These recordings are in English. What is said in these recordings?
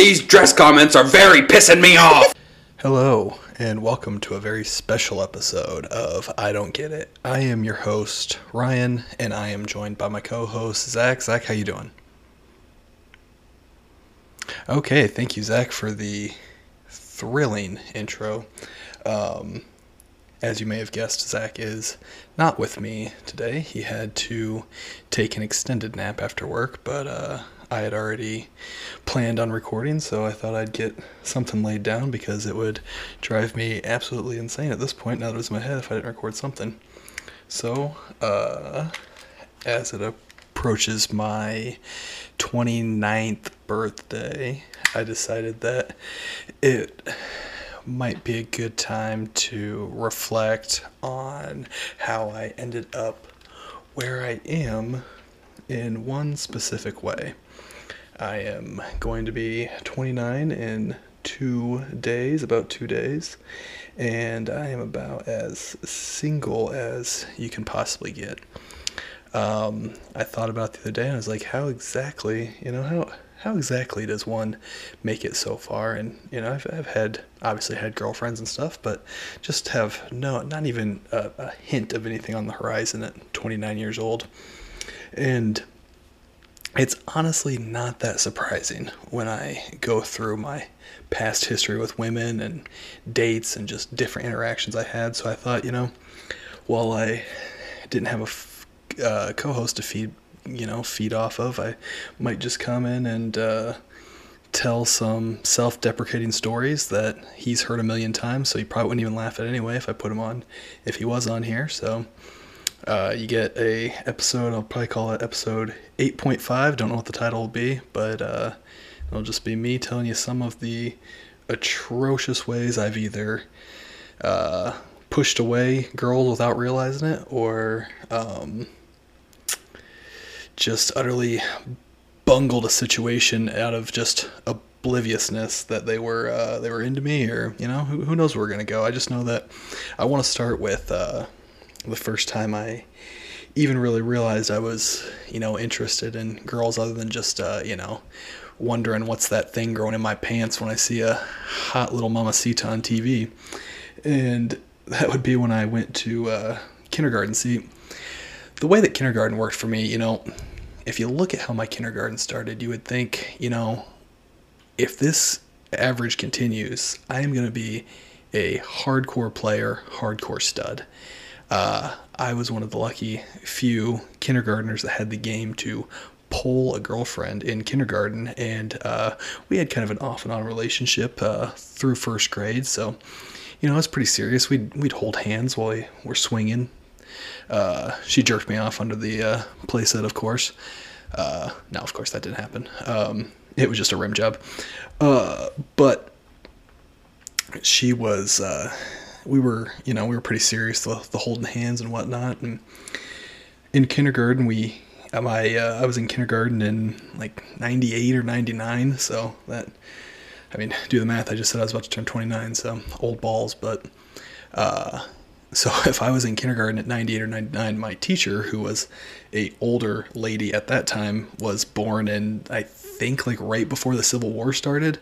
These dress comments are very pissing me off. Hello, and welcome to a very special episode of I Don't Get It. I am your host, Ryan, and I am joined by my co-host, Zach. Zach, how you doing? Okay, thank you, Zach, for the thrilling intro. Um, as you may have guessed, Zach is not with me today. He had to take an extended nap after work, but uh, I had already planned on recording, so I thought I'd get something laid down because it would drive me absolutely insane at this point now that it's in my head if I didn't record something. So, uh, as it approaches my 29th birthday, I decided that it might be a good time to reflect on how I ended up where I am in one specific way. I am going to be 29 in two days, about two days, and I am about as single as you can possibly get. Um, I thought about the other day and I was like, how exactly, you know, how how exactly does one make it so far? And you know, I've, I've had obviously had girlfriends and stuff, but just have no, not even a, a hint of anything on the horizon at 29 years old. And it's honestly not that surprising when I go through my past history with women and dates and just different interactions I had. So I thought, you know, while I didn't have a f- uh, co-host to feed, you know, feed off of, I might just come in and uh, tell some self-deprecating stories that he's heard a million times. So he probably wouldn't even laugh at anyway if I put him on, if he was on here. So uh, you get a episode. I'll probably call it episode 8.5. Don't know what the title will be, but uh, it'll just be me telling you some of the atrocious ways I've either uh, pushed away girls without realizing it, or um, just utterly bungled a situation out of just obliviousness that they were uh, they were into me, or you know who, who knows where we're gonna go. I just know that I want to start with uh, the first time I even really realized I was, you know, interested in girls other than just, uh, you know, wondering what's that thing growing in my pants when I see a hot little mamacita on TV. And that would be when I went to uh, kindergarten. See, the way that kindergarten worked for me, you know, if you look at how my kindergarten started, you would think, you know, if this average continues, I am going to be a hardcore player, hardcore stud. Uh, I was one of the lucky few kindergartners that had the game to pull a girlfriend in kindergarten, and uh, we had kind of an off and on relationship uh, through first grade. So, you know, it was pretty serious. We'd we'd hold hands while we were swinging. Uh, she jerked me off under the uh, playset, of course. Uh, now, of course, that didn't happen. Um, it was just a rim job, but she was we were, you know, we were pretty serious, the, the holding hands and whatnot. And in kindergarten, we, my, uh, I was in kindergarten in like 98 or 99. So that, I mean, do the math. I just said I was about to turn 29, so old balls. But, uh, so if I was in kindergarten at 98 or 99, my teacher, who was a older lady at that time, was born in, I think, like right before the Civil War started.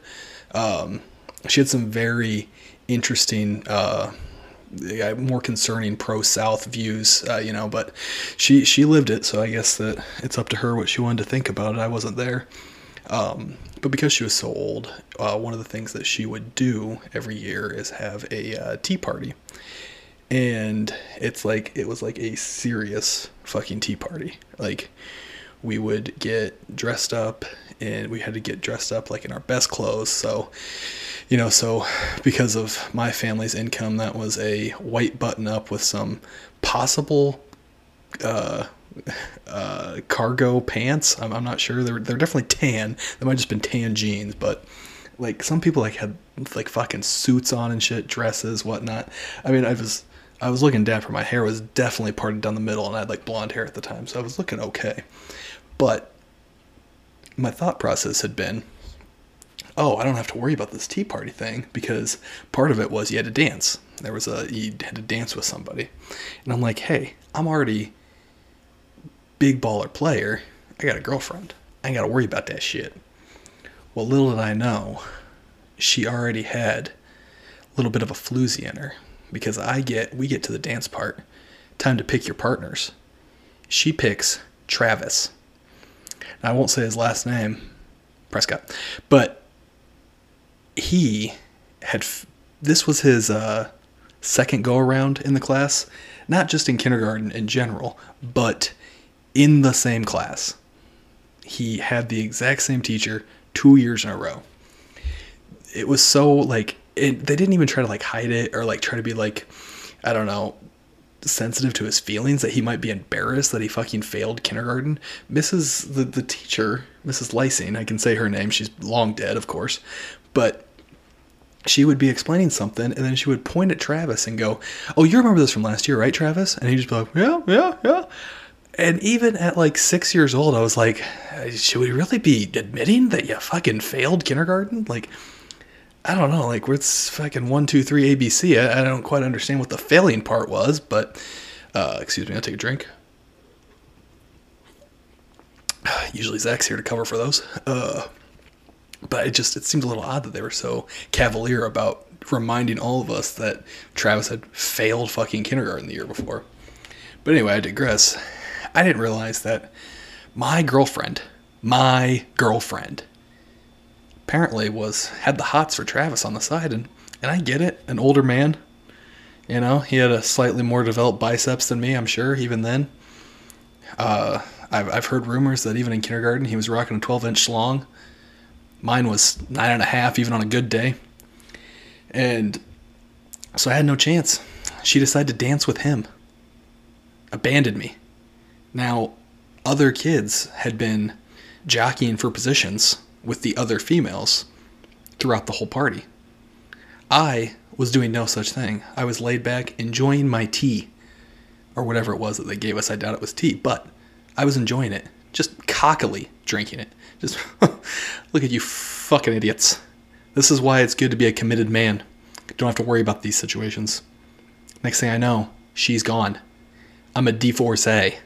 Um, she had some very interesting, uh, more concerning pro South views, uh, you know. But she she lived it, so I guess that it's up to her what she wanted to think about it. I wasn't there. Um, but because she was so old, uh, one of the things that she would do every year is have a uh, tea party. And it's like, it was like a serious fucking tea party. Like, we would get dressed up and we had to get dressed up like in our best clothes. So, you know, so because of my family's income, that was a white button up with some possible uh, uh, cargo pants. I'm, I'm not sure. They're they're definitely tan. They might just been tan jeans, but like some people like had like fucking suits on and shit, dresses, whatnot. I mean, I was I was looking dapper. My hair was definitely parted down the middle, and I had like blonde hair at the time, so I was looking okay. But my thought process had been, oh, I don't have to worry about this tea party thing because part of it was you had to dance. There was a you had to dance with somebody, and I'm like, hey, I'm already big baller player. I got a girlfriend. I ain't got to worry about that shit. Well, little did I know, she already had a little bit of a floozy in her because I get we get to the dance part. Time to pick your partners. She picks Travis. I won't say his last name, Prescott, but he had this was his uh, second go around in the class, not just in kindergarten in general, but in the same class. He had the exact same teacher two years in a row. It was so like it, they didn't even try to like hide it or like try to be like I don't know sensitive to his feelings that he might be embarrassed that he fucking failed kindergarten. Mrs. the the teacher, Mrs. Lysing, I can say her name. She's long dead, of course, but she would be explaining something and then she would point at Travis and go, "Oh, you remember this from last year, right, Travis?" And he'd just be like, "Yeah, yeah, yeah." And even at like six years old, I was like, "Should we really be admitting that you fucking failed kindergarten?" Like, I don't know. Like, it's fucking one, two, three, ABC. I, I don't quite understand what the failing part was, but uh, excuse me, I'll take a drink. Usually Zach's here to cover for those. Uh, but it just it seemed a little odd that they were so cavalier about reminding all of us that Travis had failed fucking kindergarten the year before. But anyway, I digress. I didn't realize that my girlfriend, my girlfriend, apparently was had the hots for Travis on the side, and and I get it, an older man. You know, he had a slightly more developed biceps than me, I'm sure, even then. Uh, I've, I've heard rumors that even in kindergarten he was rocking a 12 inch long. Mine was nine and a half, even on a good day. And so I had no chance. She decided to dance with him, abandoned me. Now, other kids had been jockeying for positions with the other females throughout the whole party. I was doing no such thing. I was laid back enjoying my tea or whatever it was that they gave us. I doubt it was tea, but I was enjoying it, just cockily drinking it. Just look at you fucking idiots. This is why it's good to be a committed man. Don't have to worry about these situations. Next thing I know, she's gone. I'm a divorcee.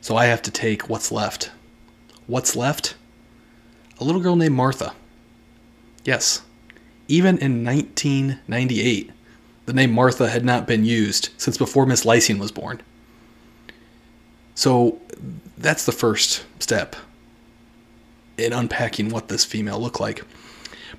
So I have to take what's left. What's left? A little girl named Martha. Yes. Even in 1998, the name Martha had not been used since before Miss Lysing was born. So that's the first step in unpacking what this female looked like.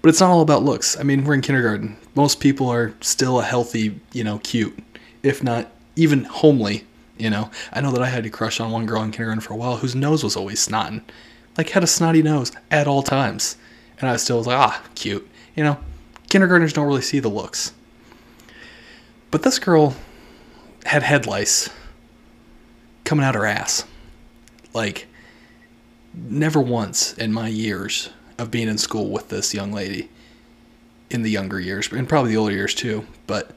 But it's not all about looks. I mean, we're in kindergarten. Most people are still a healthy, you know, cute, if not even homely, you know. I know that I had a crush on one girl in kindergarten for a while whose nose was always snotting. Like, had a snotty nose at all times. And I still was like, ah, cute. You know, kindergartners don't really see the looks. But this girl had head lice coming out her ass. Like, never once in my years of being in school with this young lady, in the younger years, and probably the older years too, but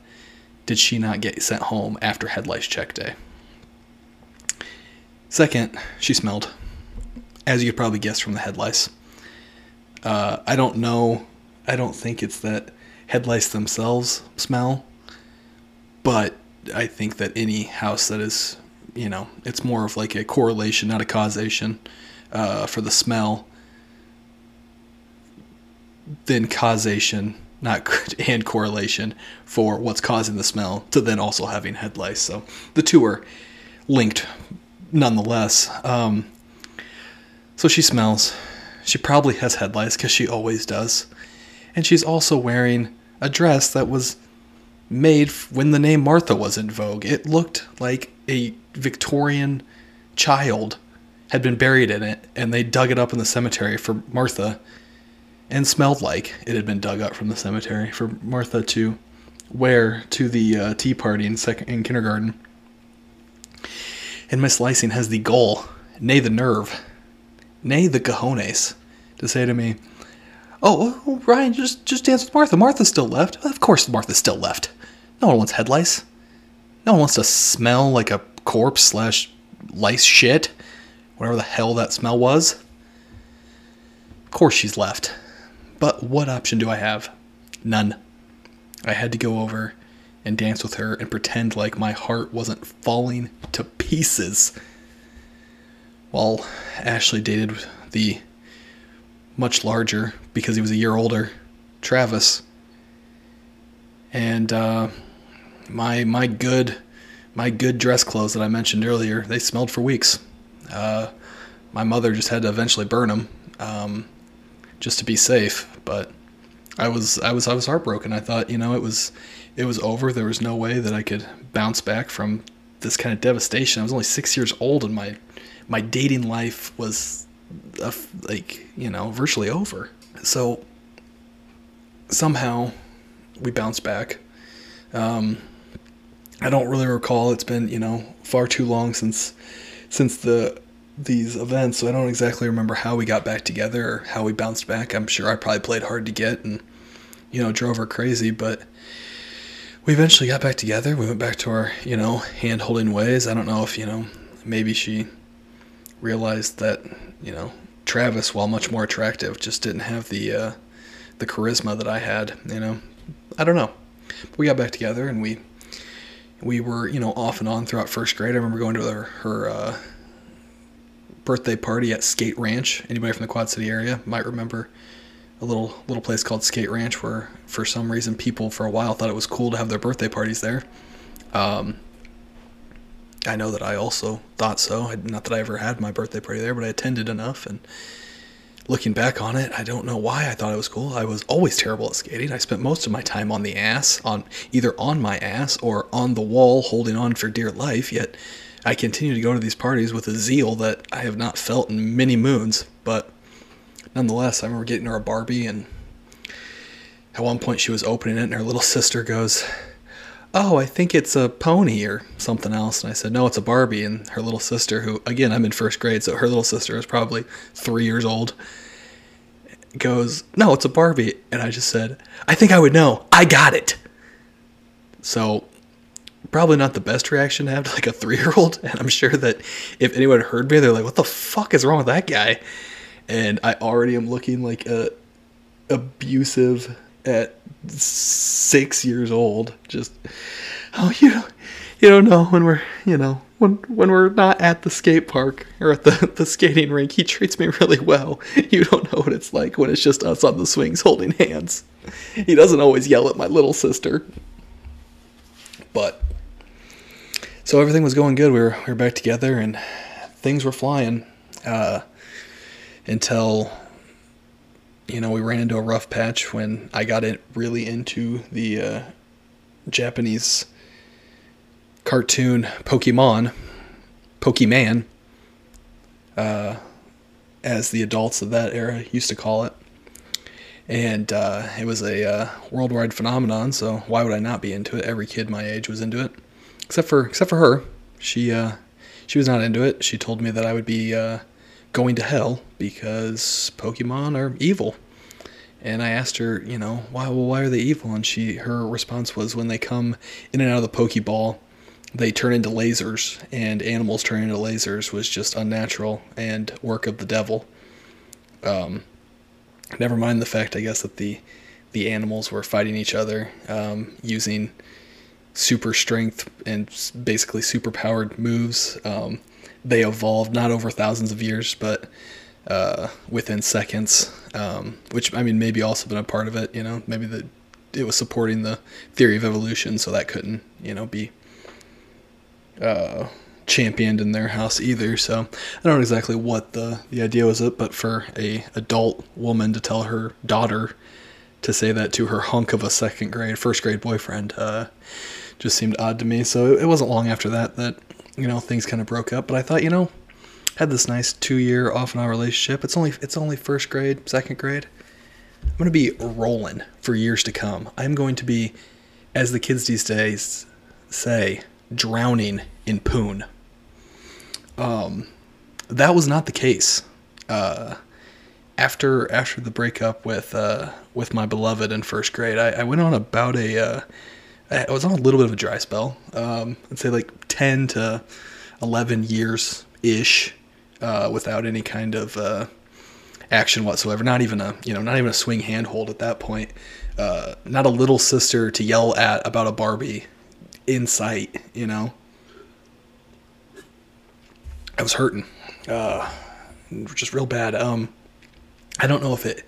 did she not get sent home after head lice check day. Second, she smelled, as you could probably guess from the head lice. Uh, I don't know, I don't think it's that head lice themselves smell, but I think that any house that is, you know, it's more of like a correlation, not a causation uh, for the smell than causation, not and correlation for what's causing the smell to then also having head lice. So the two are linked nonetheless. Um, so she smells. She probably has head lice because she always does. And she's also wearing a dress that was made when the name Martha was in vogue. It looked like a Victorian child had been buried in it, and they dug it up in the cemetery for Martha, and smelled like it had been dug up from the cemetery for Martha to wear to the uh, tea party in second in kindergarten. And Miss Lysing has the goal, nay the nerve, nay the cojones, to say to me, oh, "Oh, oh, Ryan, just just dance with Martha. Martha's still left. Of course, Martha's still left. No one wants head lice. No one wants to smell like a corpse slash lice shit." whatever the hell that smell was. Of course she's left. But what option do I have? None. I had to go over and dance with her and pretend like my heart wasn't falling to pieces while Ashley dated the much larger because he was a year older, Travis. And uh, my my good my good dress clothes that I mentioned earlier, they smelled for weeks. Uh, my mother just had to eventually burn them, um, just to be safe. But I was I was I was heartbroken. I thought you know it was it was over. There was no way that I could bounce back from this kind of devastation. I was only six years old, and my my dating life was uh, like you know virtually over. So somehow we bounced back. Um, I don't really recall. It's been you know far too long since since the these events, so I don't exactly remember how we got back together or how we bounced back. I'm sure I probably played hard to get and you know drove her crazy, but we eventually got back together. We went back to our you know hand holding ways. I don't know if you know maybe she realized that you know Travis, while much more attractive, just didn't have the uh, the charisma that I had. You know, I don't know. But we got back together and we we were you know off and on throughout first grade. I remember going to her, her uh, birthday party at Skate Ranch. Anybody from the Quad City area might remember a little little place called Skate Ranch where for some reason people for a while thought it was cool to have their birthday parties there. Um, I know that I also thought so. Not that I ever had my birthday party there, but I attended enough. And looking back on it, I don't know why I thought it was cool. I was always terrible at skating. I spent most of my time on the ass, on either on my ass or on the wall, holding on for dear life. Yet I continue to go to these parties with a zeal that I have not felt in many moons. But nonetheless, I remember getting her a Barbie, and at one point she was opening it, and her little sister goes oh, I think it's a pony or something else. And I said, no, it's a Barbie. And her little sister, who, again, I'm in first grade, so her little sister is probably three years old, goes, no, it's a Barbie. And I just said, I think I would know. I got it. So, probably not the best reaction to have to like a three year old. And I'm sure that if anyone heard me, they're like, what the fuck is wrong with that guy? And I already am looking like a abusive at six years old. Just oh, you you don't know when we're you know when when we're not at the skate park or at the the skating rink. He treats me really well. You don't know what it's like when it's just us on the swings holding hands. He doesn't always yell at my little sister, but so everything was going good. We were we were back together and things were flying uh, until you know, we ran into a rough patch when I got it really into the uh, Japanese cartoon Pokemon, Pokemon, uh, as the adults of that era used to call it. And uh, it was a uh, worldwide phenomenon, so why would I not be into it? Every kid my age was into it, except for except for her. She uh, she was not into it. She told me that I would be uh, going to hell because Pokemon are evil. And I asked her, you know, why well, why are they evil? And she her response was when they come in and out of the Pokeball, they turn into lasers, and animals turning into lasers was just unnatural and work of the devil. Um, never mind the fact, I guess, that the the animals were fighting each other um, using super strength and basically super powered moves. Um, they evolved not over thousands of years, but uh, within seconds. Um, which I mean, maybe also been a part of it. You know, maybe that it was supporting the theory of evolution, so that couldn't you know be uh, championed in their house either. So I don't know exactly what the the idea was, it, but for a adult woman to tell her daughter to say that to her hunk of a second grade, first grade boyfriend, uh, just seemed odd to me. So it wasn't long after that that you know things kind of broke up. But I thought, you know, had this nice two year off and on relationship. It's only it's only first grade, second grade. I'm gonna be rolling for years to come. I'm going to be, as the kids these days say, drowning in poon. Um, that was not the case. Uh, after after the breakup with uh, with my beloved in first grade, I, I went on about a uh, I was on a little bit of a dry spell. Um, I'd say like ten to eleven years ish uh, without any kind of uh, action whatsoever. Not even a you know not even a swing handhold at that point. Uh, not a little sister to yell at about a Barbie in sight. You know, I was hurting, uh, just real bad. Um, I don't know if it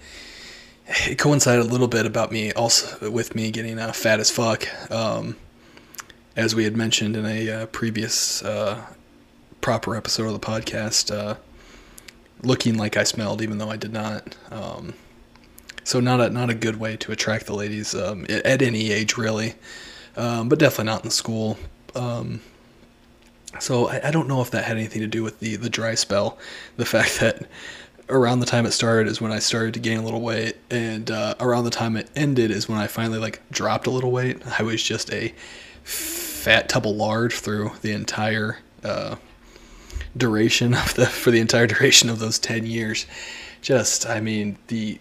it coincided a little bit about me also with me getting uh, fat as fuck, um, as we had mentioned in a uh, previous uh, proper episode of the podcast, uh, looking like I smelled even though I did not. Um, so not a not a good way to attract the ladies um, at any age really, um, but definitely not in school. Um, so I, I don't know if that had anything to do with the the dry spell, the fact that around the time it started is when I started to gain a little weight, and uh, around the time it ended is when I finally like dropped a little weight. I was just a fat tub of lard through the entire uh, duration of the for the entire duration of those ten years. Just, I mean, the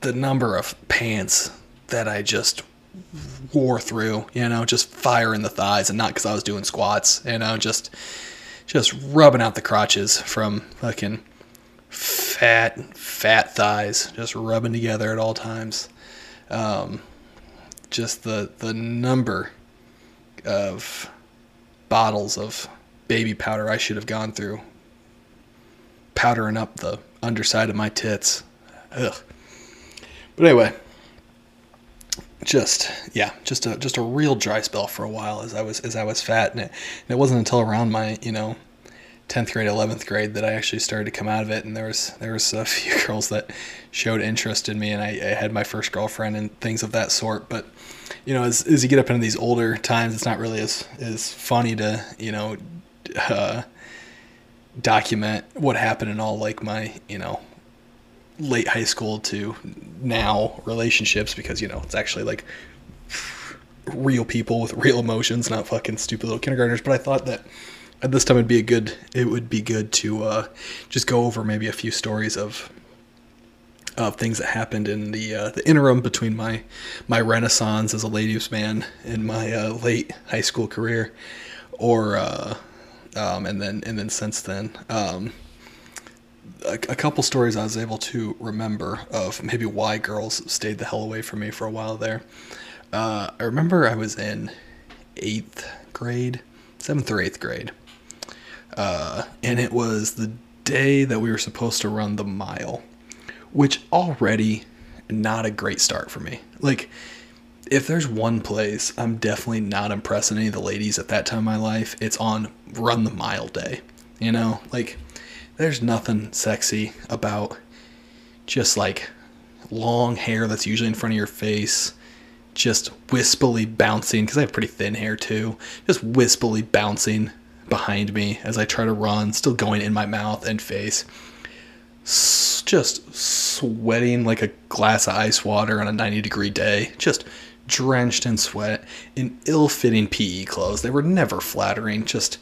the number of pants that I just wore through, you know, just fire in the thighs, and not because I was doing squats, you know, just just rubbing out the crotches from fucking fat, fat thighs, just rubbing together at all times. Um, just the the number of bottles of baby powder I should have gone through, powdering up the underside of my tits. Ugh. But anyway, just yeah, just a just a real dry spell for a while as I was as I was fat, and it, and it wasn't until around my you know 10th grade 11th grade that i actually started to come out of it and there was there was a few girls that showed interest in me and i, I had my first girlfriend and things of that sort. But you know as, as you get up into these older times it's not really as as funny to you know uh, document what happened in all like my you know late high school to now relationships because you know it's actually like real people with real emotions not fucking stupid little kindergartners. But i thought that at this time it'd be a good it would be good to uh, just go over maybe a few stories of of things that happened in the uh, the interim between my my renaissance as a ladies man and my uh, late high school career, or uh, um, and then and then since then. Um, a, a couple stories I was able to remember of maybe why girls stayed the hell away from me for a while there. Uh, I remember I was in eighth grade, seventh or eighth grade, uh, and it was the day that we were supposed to run the mile, which already not a great start for me. Like, if there's one place I'm definitely not impressing any of the ladies at that time in my life, it's on run the mile day. You know, like there's nothing sexy about just like long hair that's usually in front of your face, just wispily bouncing because I have pretty thin hair too, just wispily bouncing behind me as I try to run, still going in my mouth and face. S- just sweating like a glass of ice water on a 90 degree day, just drenched in sweat, in ill fitting PE clothes. They were never flattering, just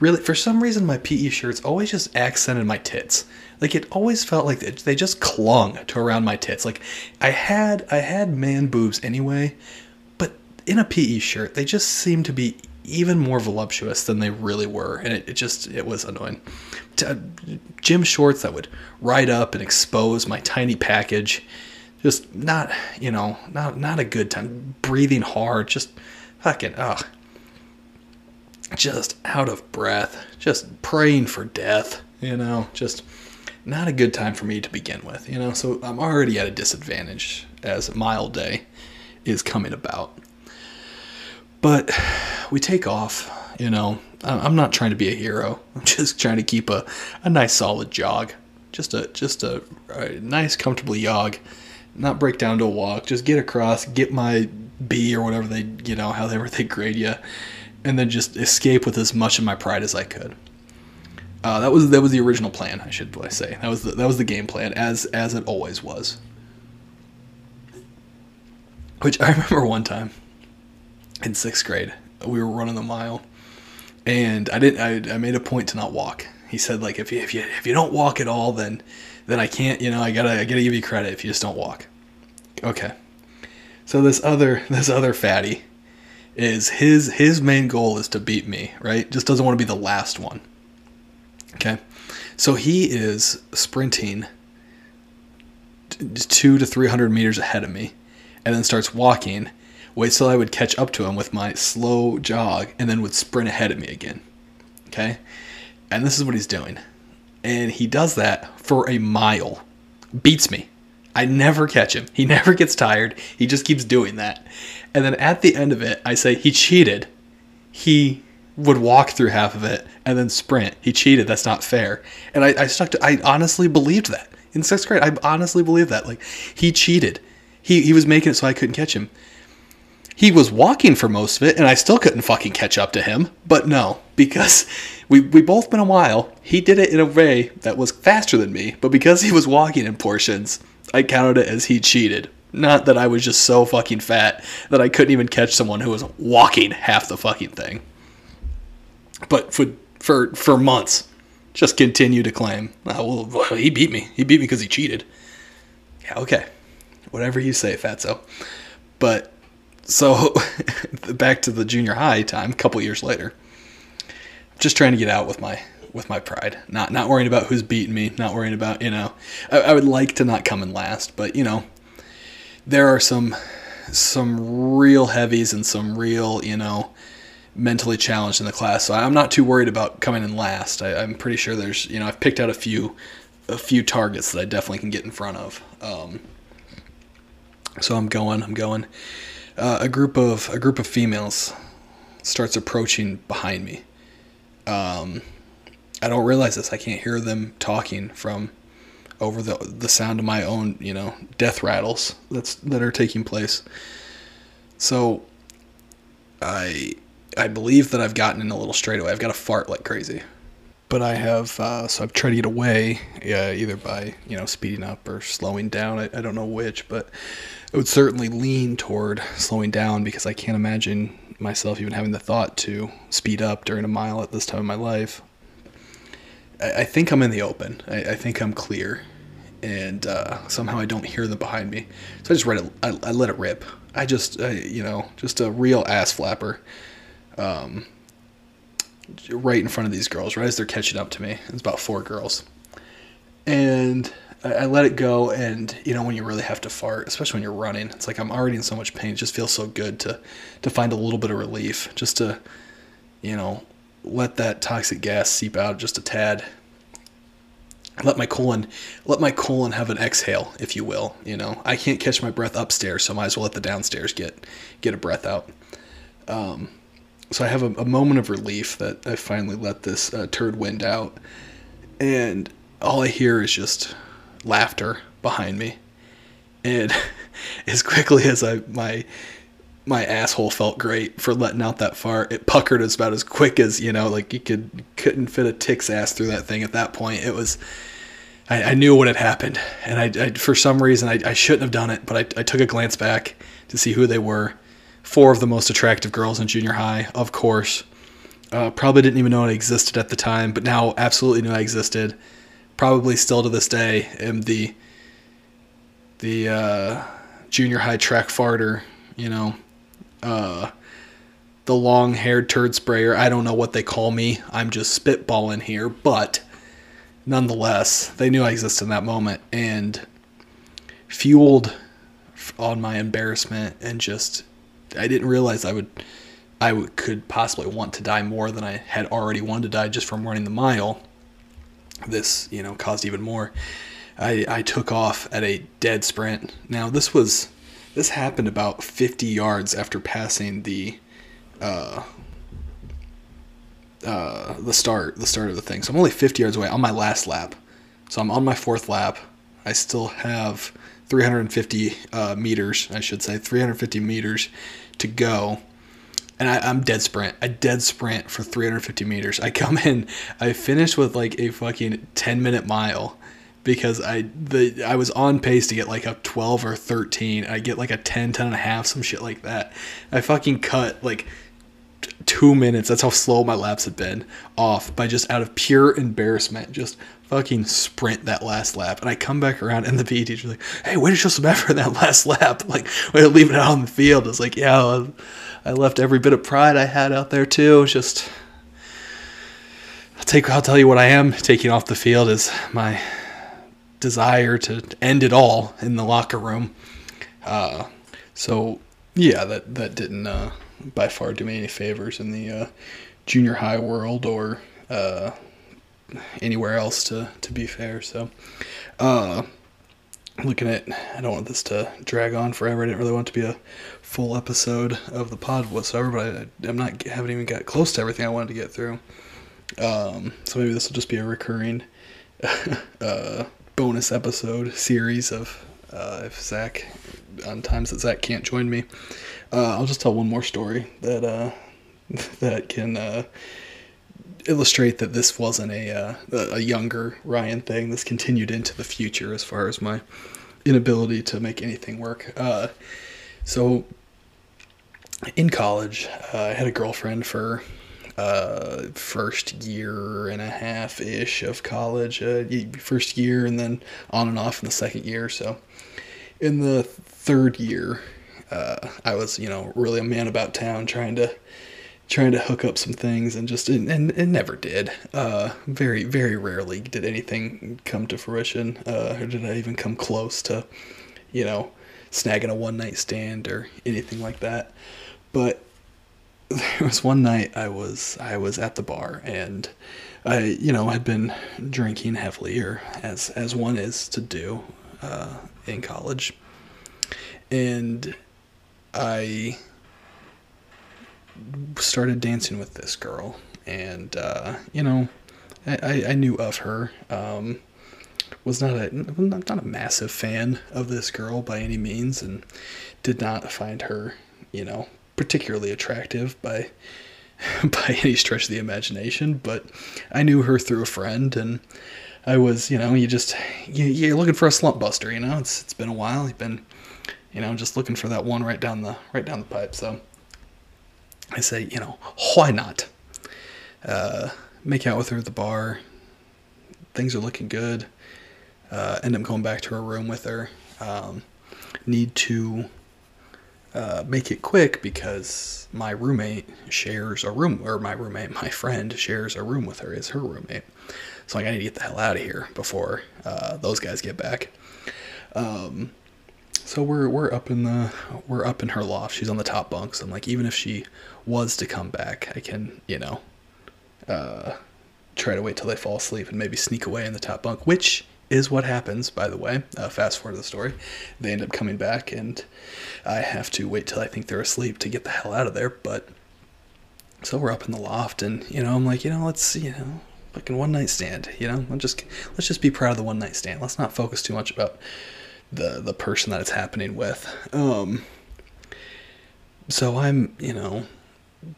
really, for some reason, my PE shirts always just accented my tits. Like it always felt like they just clung to around my tits. Like I had I had man boobs anyway, but in a PE shirt, they just seemed to be even more voluptuous than they really were, and it, it just it was annoying. Uh, gym shorts that would ride up and expose my tiny package, just not you know not not a good time. Breathing hard, just fucking ugh. Just out of breath, just praying for death, you know, just not a good time for me to begin with, you know. So I'm already at a disadvantage as mile day is coming about. But we take off, you know. I'm not trying to be a hero. I'm just trying to keep a, a nice solid jog. Just a just a, a nice comfortable jog. Not break down to a walk. Just get across, get my B or whatever they you know, however they grade you, and then just escape with as much of my pride as I could. Uh, that was that was the original plan, I should say. That was the, that was the game plan, as as it always was. Which I remember one time in sixth grade. We were running the mile, and I didn't. I, I made a point to not walk. He said, like, if you if you if you don't walk at all, then then I can't. You know, I gotta I gotta give you credit if you just don't walk. Okay. So this other this other fatty is his his main goal is to beat me, right? Just doesn't want to be the last one. Okay. So he is sprinting two to three hundred meters ahead of me, and then starts walking wait till I would catch up to him with my slow jog, and then would sprint ahead of me again. Okay? And this is what he's doing. And he does that for a mile. beats me. I never catch him. He never gets tired. He just keeps doing that. And then at the end of it, I say he cheated. He would walk through half of it and then sprint. He cheated. That's not fair. And I, I stuck to. I honestly believed that in sixth grade. I honestly believed that. Like he cheated. He he was making it so I couldn't catch him. He was walking for most of it, and I still couldn't fucking catch up to him. But no, because we we both been a while. He did it in a way that was faster than me, but because he was walking in portions, I counted it as he cheated. Not that I was just so fucking fat that I couldn't even catch someone who was walking half the fucking thing. But for for for months, just continue to claim, oh, well, he beat me. He beat me because he cheated. Yeah, okay, whatever you say, Fatso. But so back to the junior high time, a couple years later. Just trying to get out with my with my pride. Not not worrying about who's beating me. Not worrying about you know. I, I would like to not come in last, but you know, there are some some real heavies and some real you know mentally challenged in the class. So I'm not too worried about coming in last. I, am pretty sure there's you know I've picked out a few a few targets that I definitely can get in front of. Um, so I'm going. I'm going. Uh, a group of a group of females starts approaching behind me. Um, I don't realize this. I can't hear them talking from over the the sound of my own, you know, death rattles that's that are taking place. So I I believe that I've gotten in a little straightaway. I've got to fart like crazy. But I have, uh, so I've tried to get away, uh, either by, you know, speeding up or slowing down. I, I don't know which, but I would certainly lean toward slowing down because I can't imagine myself even having the thought to speed up during a mile at this time of my life. I, I think I'm in the open. I, I think I'm clear. And uh, somehow I don't hear them behind me. So I just read it, I, I let it rip. I just, you know, just a real ass flapper. Um, right in front of these girls, right as they're catching up to me. It's about four girls. And I, let it go, and you know, when you really have to fart, especially when you're running, it's like I'm already in so much pain. It just feels so good to, to find a little bit of relief, just to, you know, let that toxic gas seep out just a tad. Let my colon, let my colon have an exhale, if you will. You know, I can't catch my breath upstairs, so I might as well let the downstairs get, get a breath out. Um, so I have a, a, moment of relief that I finally let this uh, turd wind out, and all I hear is just laughter behind me, and as quickly as I my my asshole felt great for letting out that fart, it puckered as about as quick as you know, like you could couldn't fit a tick's ass through that thing at that point. It was. I, I knew what had happened, and I, I for some reason I, I shouldn't have done it, but I, I took a glance back to see who they were four of the most attractive girls in junior high, of course. Uh, probably didn't even know it existed at the time, but now absolutely knew I existed. Probably still to this day am the the uh, junior high track farter, you know, uh, the long haired turd sprayer. I don't know what they call me. I'm just spitballing here, but nonetheless, they knew I existed in that moment and fueled on my embarrassment and just I didn't realize I would I would, could possibly want to die more than I had already wanted to die just from running the mile. This, you know, caused even more. I, I took off at a dead sprint. Now this was this happened about 50 yards after passing the uh, uh, the start the start of the thing. So I'm only 50 yards away on my last lap. So I'm on my fourth lap. I still have 350 uh, meters, I should say, 350 meters to go. And I, am dead sprint. I dead sprint for 350 meters. I come in, I finish with like a fucking 10 minute mile because I the I was on pace to get like a 12 or 13. I get like a 10, 10 and a half, some shit like that. I fucking cut like two minutes. That's how slow my laps had been off by just out of pure embarrassment. Just fucking sprint that last lap. And I come back around and the PE teacher's like, hey, way to show some effort in that last lap. Like, way to leave it out on the field. It's like, yeah, I left every bit of pride I had out there too. Just, I'll take, I'll tell you what I am taking off the field is my desire to end it all in the locker room. Uh, so yeah, that, that didn't, uh, by far do me any favors in the, uh, junior high world or, uh, anywhere else to to be fair. So, uh, looking at I don't want this to drag on forever. I didn't really want it to be a full episode of the pod whatsoever, but I, I'm not haven't even got close to everything I wanted to get through. Um, so maybe this will just be a recurring uh, bonus episode series of uh, if Zach on times that Zach can't join me. Uh, I'll just tell one more story that uh, that can uh, illustrate that this wasn't a uh, a younger Ryan thing. This continued into the future as far as my inability to make anything work. Uh, so in college, uh, I had a girlfriend for uh, first year and a half ish of college. Uh, first year and then on and off in the second year. So in the third year, uh, I was you know really a man about town trying to trying to hook up some things and just and, and it never did. Uh, very very rarely did anything come to fruition uh, or did i even come close to you know snagging a one night stand or anything like that. But there was one night i was i was at the bar and i you know had been drinking heavily or as as one is to do uh, in college. And i started dancing with this girl, and uh, you know, I, I knew of her. Um, was not a not a massive fan of this girl by any means, and did not find her, you know, particularly attractive by by any stretch of the imagination. But I knew her through a friend, and I was, you know, you just you, you're looking for a slump buster. You know, it's it's been a while. You've been, you know, I'm just looking for that one right down the right down the pipe. So I say, you know, why not? Uh, make out with her at the bar. Things are looking good. Uh, end up going back to her room with her. Um, need to uh, make it quick because my roommate shares a room, or my roommate, my friend shares a room with her, is her roommate. So I need to get the hell out of here before uh, those guys get back. Um, so we're we're up in the we're up in her loft. She's on the top bunk. So I'm like, even if she was to come back, I can you know, uh, try to wait till they fall asleep and maybe sneak away in the top bunk, which is what happens. By the way, uh, fast forward to the story, they end up coming back, and I have to wait till I think they're asleep to get the hell out of there. But so we're up in the loft, and you know, I'm like, you know, let's you know, fucking one night stand. You know, let's just let's just be proud of the one night stand. Let's not focus too much about the the person that it's happening with. Um, so I'm, you know,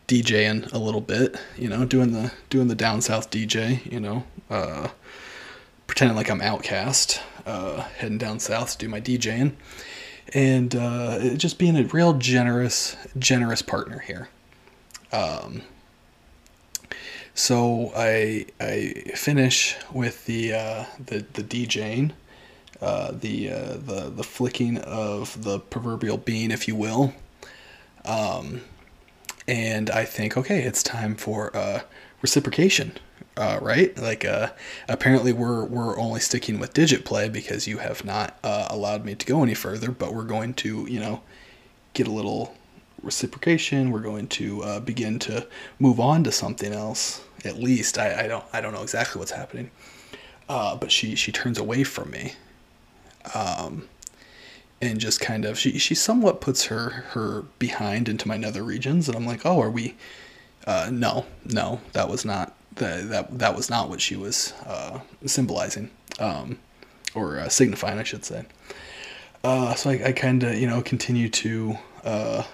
DJing a little bit, you know, doing the doing the down south DJ, you know, uh, pretending like I'm OutKast, uh, heading down south to do my DJing, and uh, just being a real generous generous partner here. Um, so I I finish with the uh, the the DJing uh, the uh, the the flicking of the proverbial bean, if you will. Um, and I think, okay, it's time for uh, reciprocation, uh, right? Like, uh, apparently we're we're only sticking with digit play because you have not uh, allowed me to go any further. But we're going to, you know, get a little reciprocation. We're going to begin to move on to something else. At least I, I don't I don't know exactly what's happening. But she she turns away from me um, and just kind of she she somewhat puts her her behind into my nether regions, and I'm like, oh, are we? Uh, no, no, that was not that that that was not what she was uh, symbolizing, um, or uh, signifying, I should say. Uh, so I, I kind of you know continue to uh,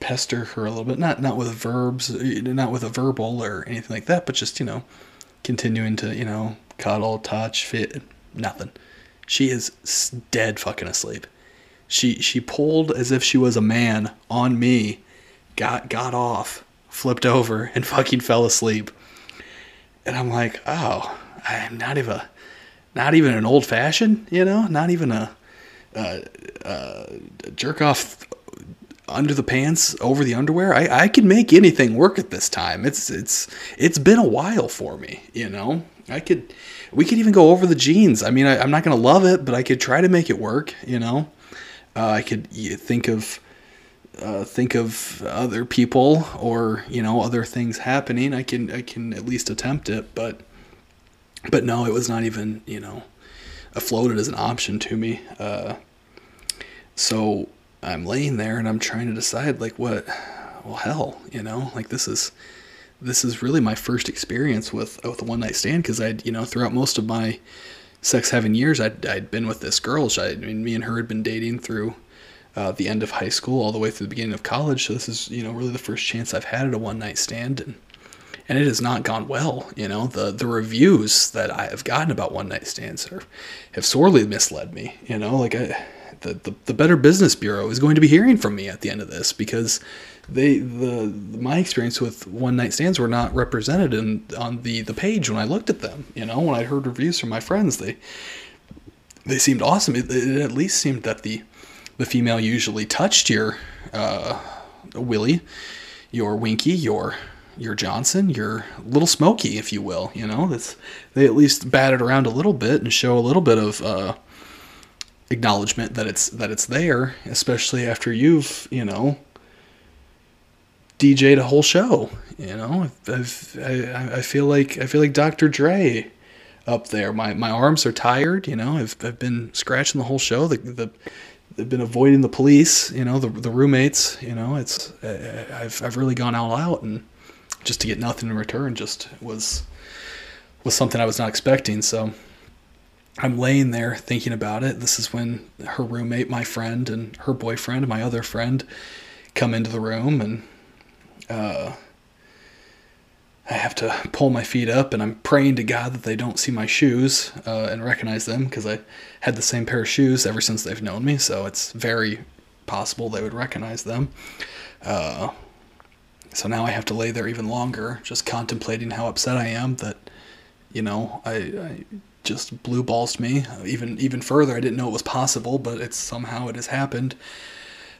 pester her a little bit, not not with verbs, not with a verbal or anything like that, but just you know continuing to you know cuddle, touch, fit, nothing. She is dead fucking asleep. She she pulled as if she was a man on me, got got off, flipped over, and fucking fell asleep. And I'm like, oh, I'm not even, not even an old fashioned, you know, not even a, a, a jerk off under the pants over the underwear. I, I can make anything work at this time. It's it's it's been a while for me, you know. I could we could even go over the jeans. I mean, I, am not going to love it, but I could try to make it work. You know, uh, I could think of uh, think of other people or you know other things happening. I can I can at least attempt it, but but no, it was not even you know floated as an option to me. Uh, so I'm laying there and I'm trying to decide like what, well hell, you know, like this is this is really my first experience with with a one night stand because I'd you know throughout most of my sex having years I'd I'd been with this girl. She, I mean, me and her had been dating through. Uh, the end of high school all the way through the beginning of college so this is you know really the first chance i've had at a one night stand and and it has not gone well. You know, the the reviews that I have gotten about one night stands are, have sorely misled me. You know, like I, the, the the Better Business Bureau is going to be hearing from me at the end of this because they the my experience with one night stands were not represented in on the the page when I looked at them. You know, when I heard reviews from my friends, they they seemed awesome. It, it at least seemed that the the female usually touched your uh, willy, your winky, your your Johnson, your little Smoky, if you will. You know, that's they at least bat it around a little bit and show a little bit of uh, acknowledgement that it's that it's there, especially after you've you know DJ'd a whole show. You know, I've, I I feel like I feel like Dr. Dre up there. My my arms are tired. You know, I've I've been scratching the whole show. The the they've been avoiding the police. You know, the the roommates. You know, it's I've I've really gone all out and just to get nothing in return just was was something I was not expecting. So I'm laying there thinking about it. This is when her roommate, my friend, and her boyfriend, my other friend, come into the room, and uh, I have to pull my feet up, and I'm praying to God that they don't see my shoes uh, and recognize them because I had the same pair of shoes ever since they've known me. So it's very possible they would recognize them. Uh, so now I have to lay there even longer, just contemplating how upset I am that, you know, I, I just blue balls to me even even further. I didn't know it was possible, but it's somehow it has happened.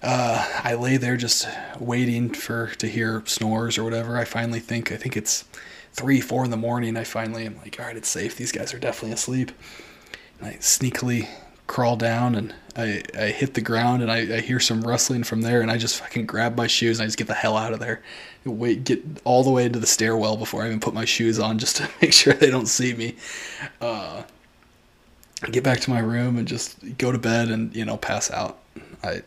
Uh, I lay there just waiting for to hear snores or whatever. I finally think I think it's three, four in the morning. I finally am like, all right, it's safe. These guys are definitely asleep. And I sneakily crawl down and I, I hit the ground and I, I hear some rustling from there and I just fucking grab my shoes and I just get the hell out of there. Wait, get all the way into the stairwell before I even put my shoes on just to make sure they don't see me. Uh, get back to my room and just go to bed and you know pass out. I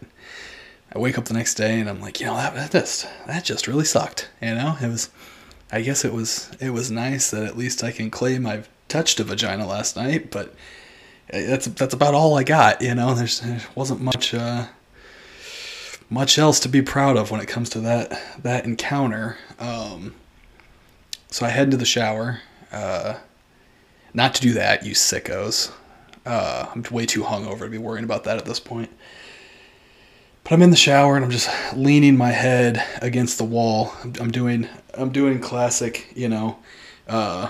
I wake up the next day and I'm like, you know, that, that just that just really sucked. You know, it was. I guess it was it was nice that at least I can claim I've touched a vagina last night, but that's that's about all I got. You know, There's, there wasn't much uh, much else to be proud of when it comes to that that encounter. Um, so I head to the shower. Uh, not to do that, you sickos. Uh, I'm way too hungover to be worrying about that at this point. But I'm in the shower and I'm just leaning my head against the wall. I'm, I'm doing I'm doing classic, you know, uh,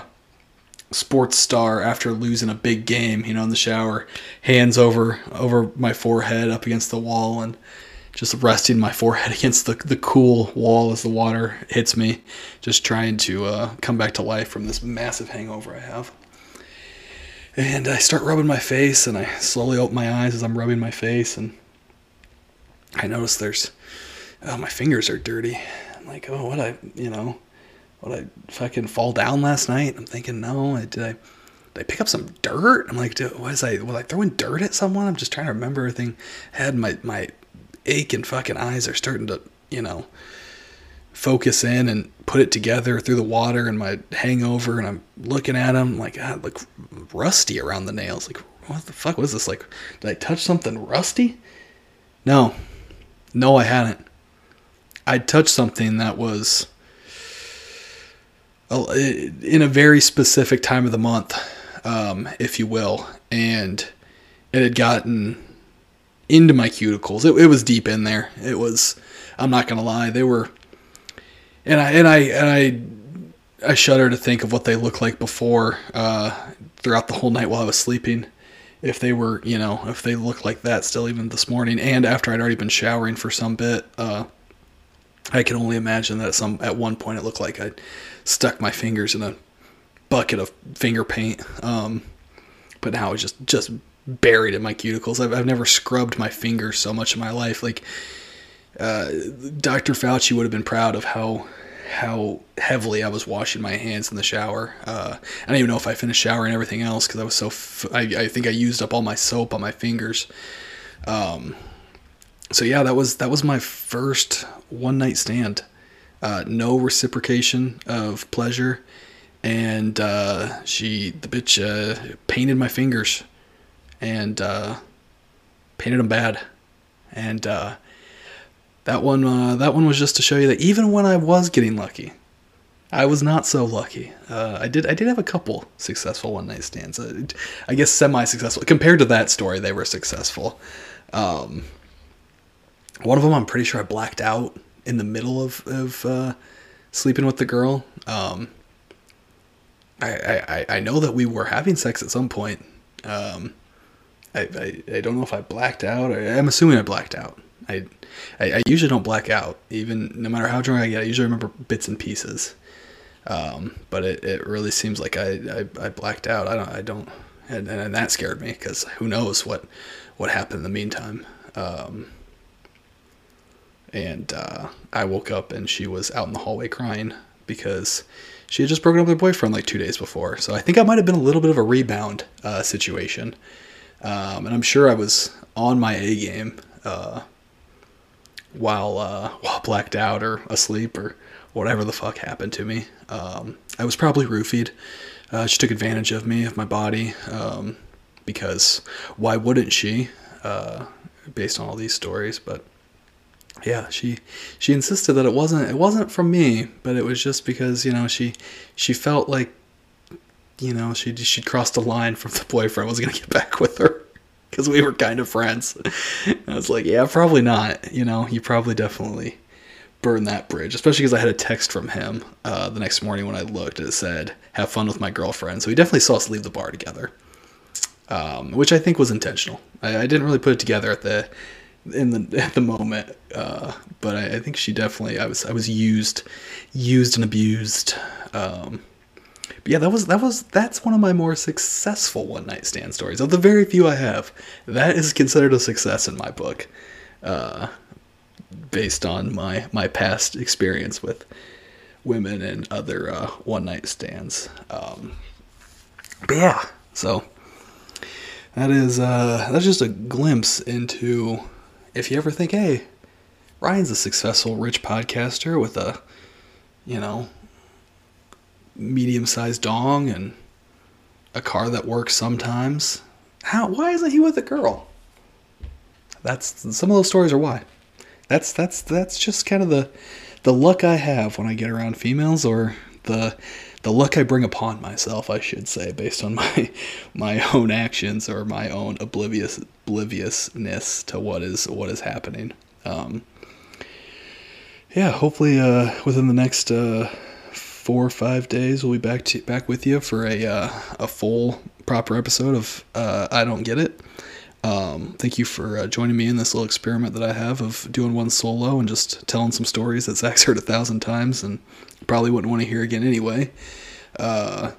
sports star after losing a big game, you know, in the shower, hands over over my forehead up against the wall and just resting my forehead against the, the cool wall as the water hits me, just trying to uh, come back to life from this massive hangover I have. And I start rubbing my face, and I slowly open my eyes as I'm rubbing my face, and I notice there's, oh, my fingers are dirty. I'm like, oh, what I, you know, what I fucking fall down last night? I'm thinking, no, I, did I, did I pick up some dirt? I'm like, was I, was I throwing dirt at someone? I'm just trying to remember everything. I had my, my aching fucking eyes are starting to, you know, focus in and put it together through the water and my hangover and I'm looking at them like God, look rusty around the nails. Like what the fuck was this? Like did I touch something rusty? No. No, I hadn't. I touched something that was in a very specific time of the month, um, if you will, and it had gotten into my cuticles. It, it was deep in there. It was. I'm not gonna lie. They were. And I and I and I I shudder to think of what they looked like before, uh, throughout the whole night while I was sleeping. If they were, you know, if they looked like that still even this morning, and after I'd already been showering for some bit, uh, I can only imagine that at some at one point it looked like I stuck my fingers in a bucket of finger paint. Um, but now it's just just buried in my cuticles. I've, I've never scrubbed my fingers so much in my life. Like, uh, Dr. Fauci would have been proud of how how heavily I was washing my hands in the shower. Uh, I don't even know if I finished showering and everything else because I was so. F- I, I think I used up all my soap on my fingers. Um, so yeah, that was that was my first one night stand. Uh, no reciprocation of pleasure, and uh, she the bitch uh, painted my fingers, and uh, painted them bad, and uh, that one uh, that one was just to show you that even when I was getting lucky, I was not so lucky. Uh, I did I did have a couple successful one night stands. Uh, I guess semi successful compared to that story. They were successful. Um, one of them I'm pretty sure I blacked out in the middle of of uh, sleeping with the girl. Um, I, I I know that we were having sex at some point. Um, I, I I don't know if I blacked out. Or, I'm assuming I blacked out. I, I, I usually don't black out, even no matter how drunk I get. I usually remember bits and pieces. Um, but it, it really seems like I, I, I blacked out. I don't I don't, and, and that scared me because who knows what what happened in the meantime. Um, and uh, I woke up and she was out in the hallway crying because she had just broken up with her boyfriend like two days before. So I think I might have been a little bit of a rebound uh, situation. Um, and I'm sure I was on my A game uh, while uh, while blacked out or asleep or whatever the fuck happened to me. Um, I was probably roofied. Uh, she took advantage of me, of my body, um, because why wouldn't she? Uh, based on all these stories, but yeah, she she insisted that it wasn't it wasn't from me, but it was just because you know she she felt like you know she she'd crossed a line from the boyfriend was gonna get back with her because we were kind of friends. I was like, yeah, probably not. You know, you probably definitely burn that bridge, especially because I had a text from him uh, the next morning when I looked. It said, "Have fun with my girlfriend." So he definitely saw us leave the bar together, um, which I think was intentional. I, I, didn't really put it together at the in the at the moment, uh, but I, I, think she definitely I was I was used, used and abused. Um, but yeah, that was that was that's one of my more successful one night stand stories. Of the very few I have, that is considered a success in my book. Uh, based on my my past experience with women and other uh, one night stands. Um, but yeah, so that is uh, that's just a glimpse into if you ever think, hey, Ryan's a successful rich podcaster with a you know medium sized dong and a car that works sometimes. How why isn't he with a girl? That's some of those stories are why that's that's that's just kind of the the luck I have when I get around females, or the the luck I bring upon myself, I should say, based on my my own actions or my own oblivious obliviousness to what is what is happening. Um, yeah, hopefully uh, within the next uh, four or five days, we'll be back to back with you for a uh, a full proper episode of uh, I don't get it. Um, thank you for uh, joining me in this little experiment that I have of doing one solo and just telling some stories that Zach's heard a thousand times and probably wouldn't want to hear again anyway. Uh,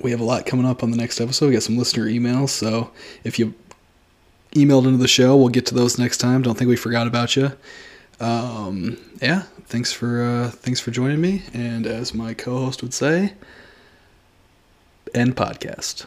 we have a lot coming up on the next episode. We got some listener emails, so if you emailed into the show, we'll get to those next time. Don't think we forgot about you. Um, yeah, thanks for uh, thanks for joining me, and as my co-host would say, end podcast.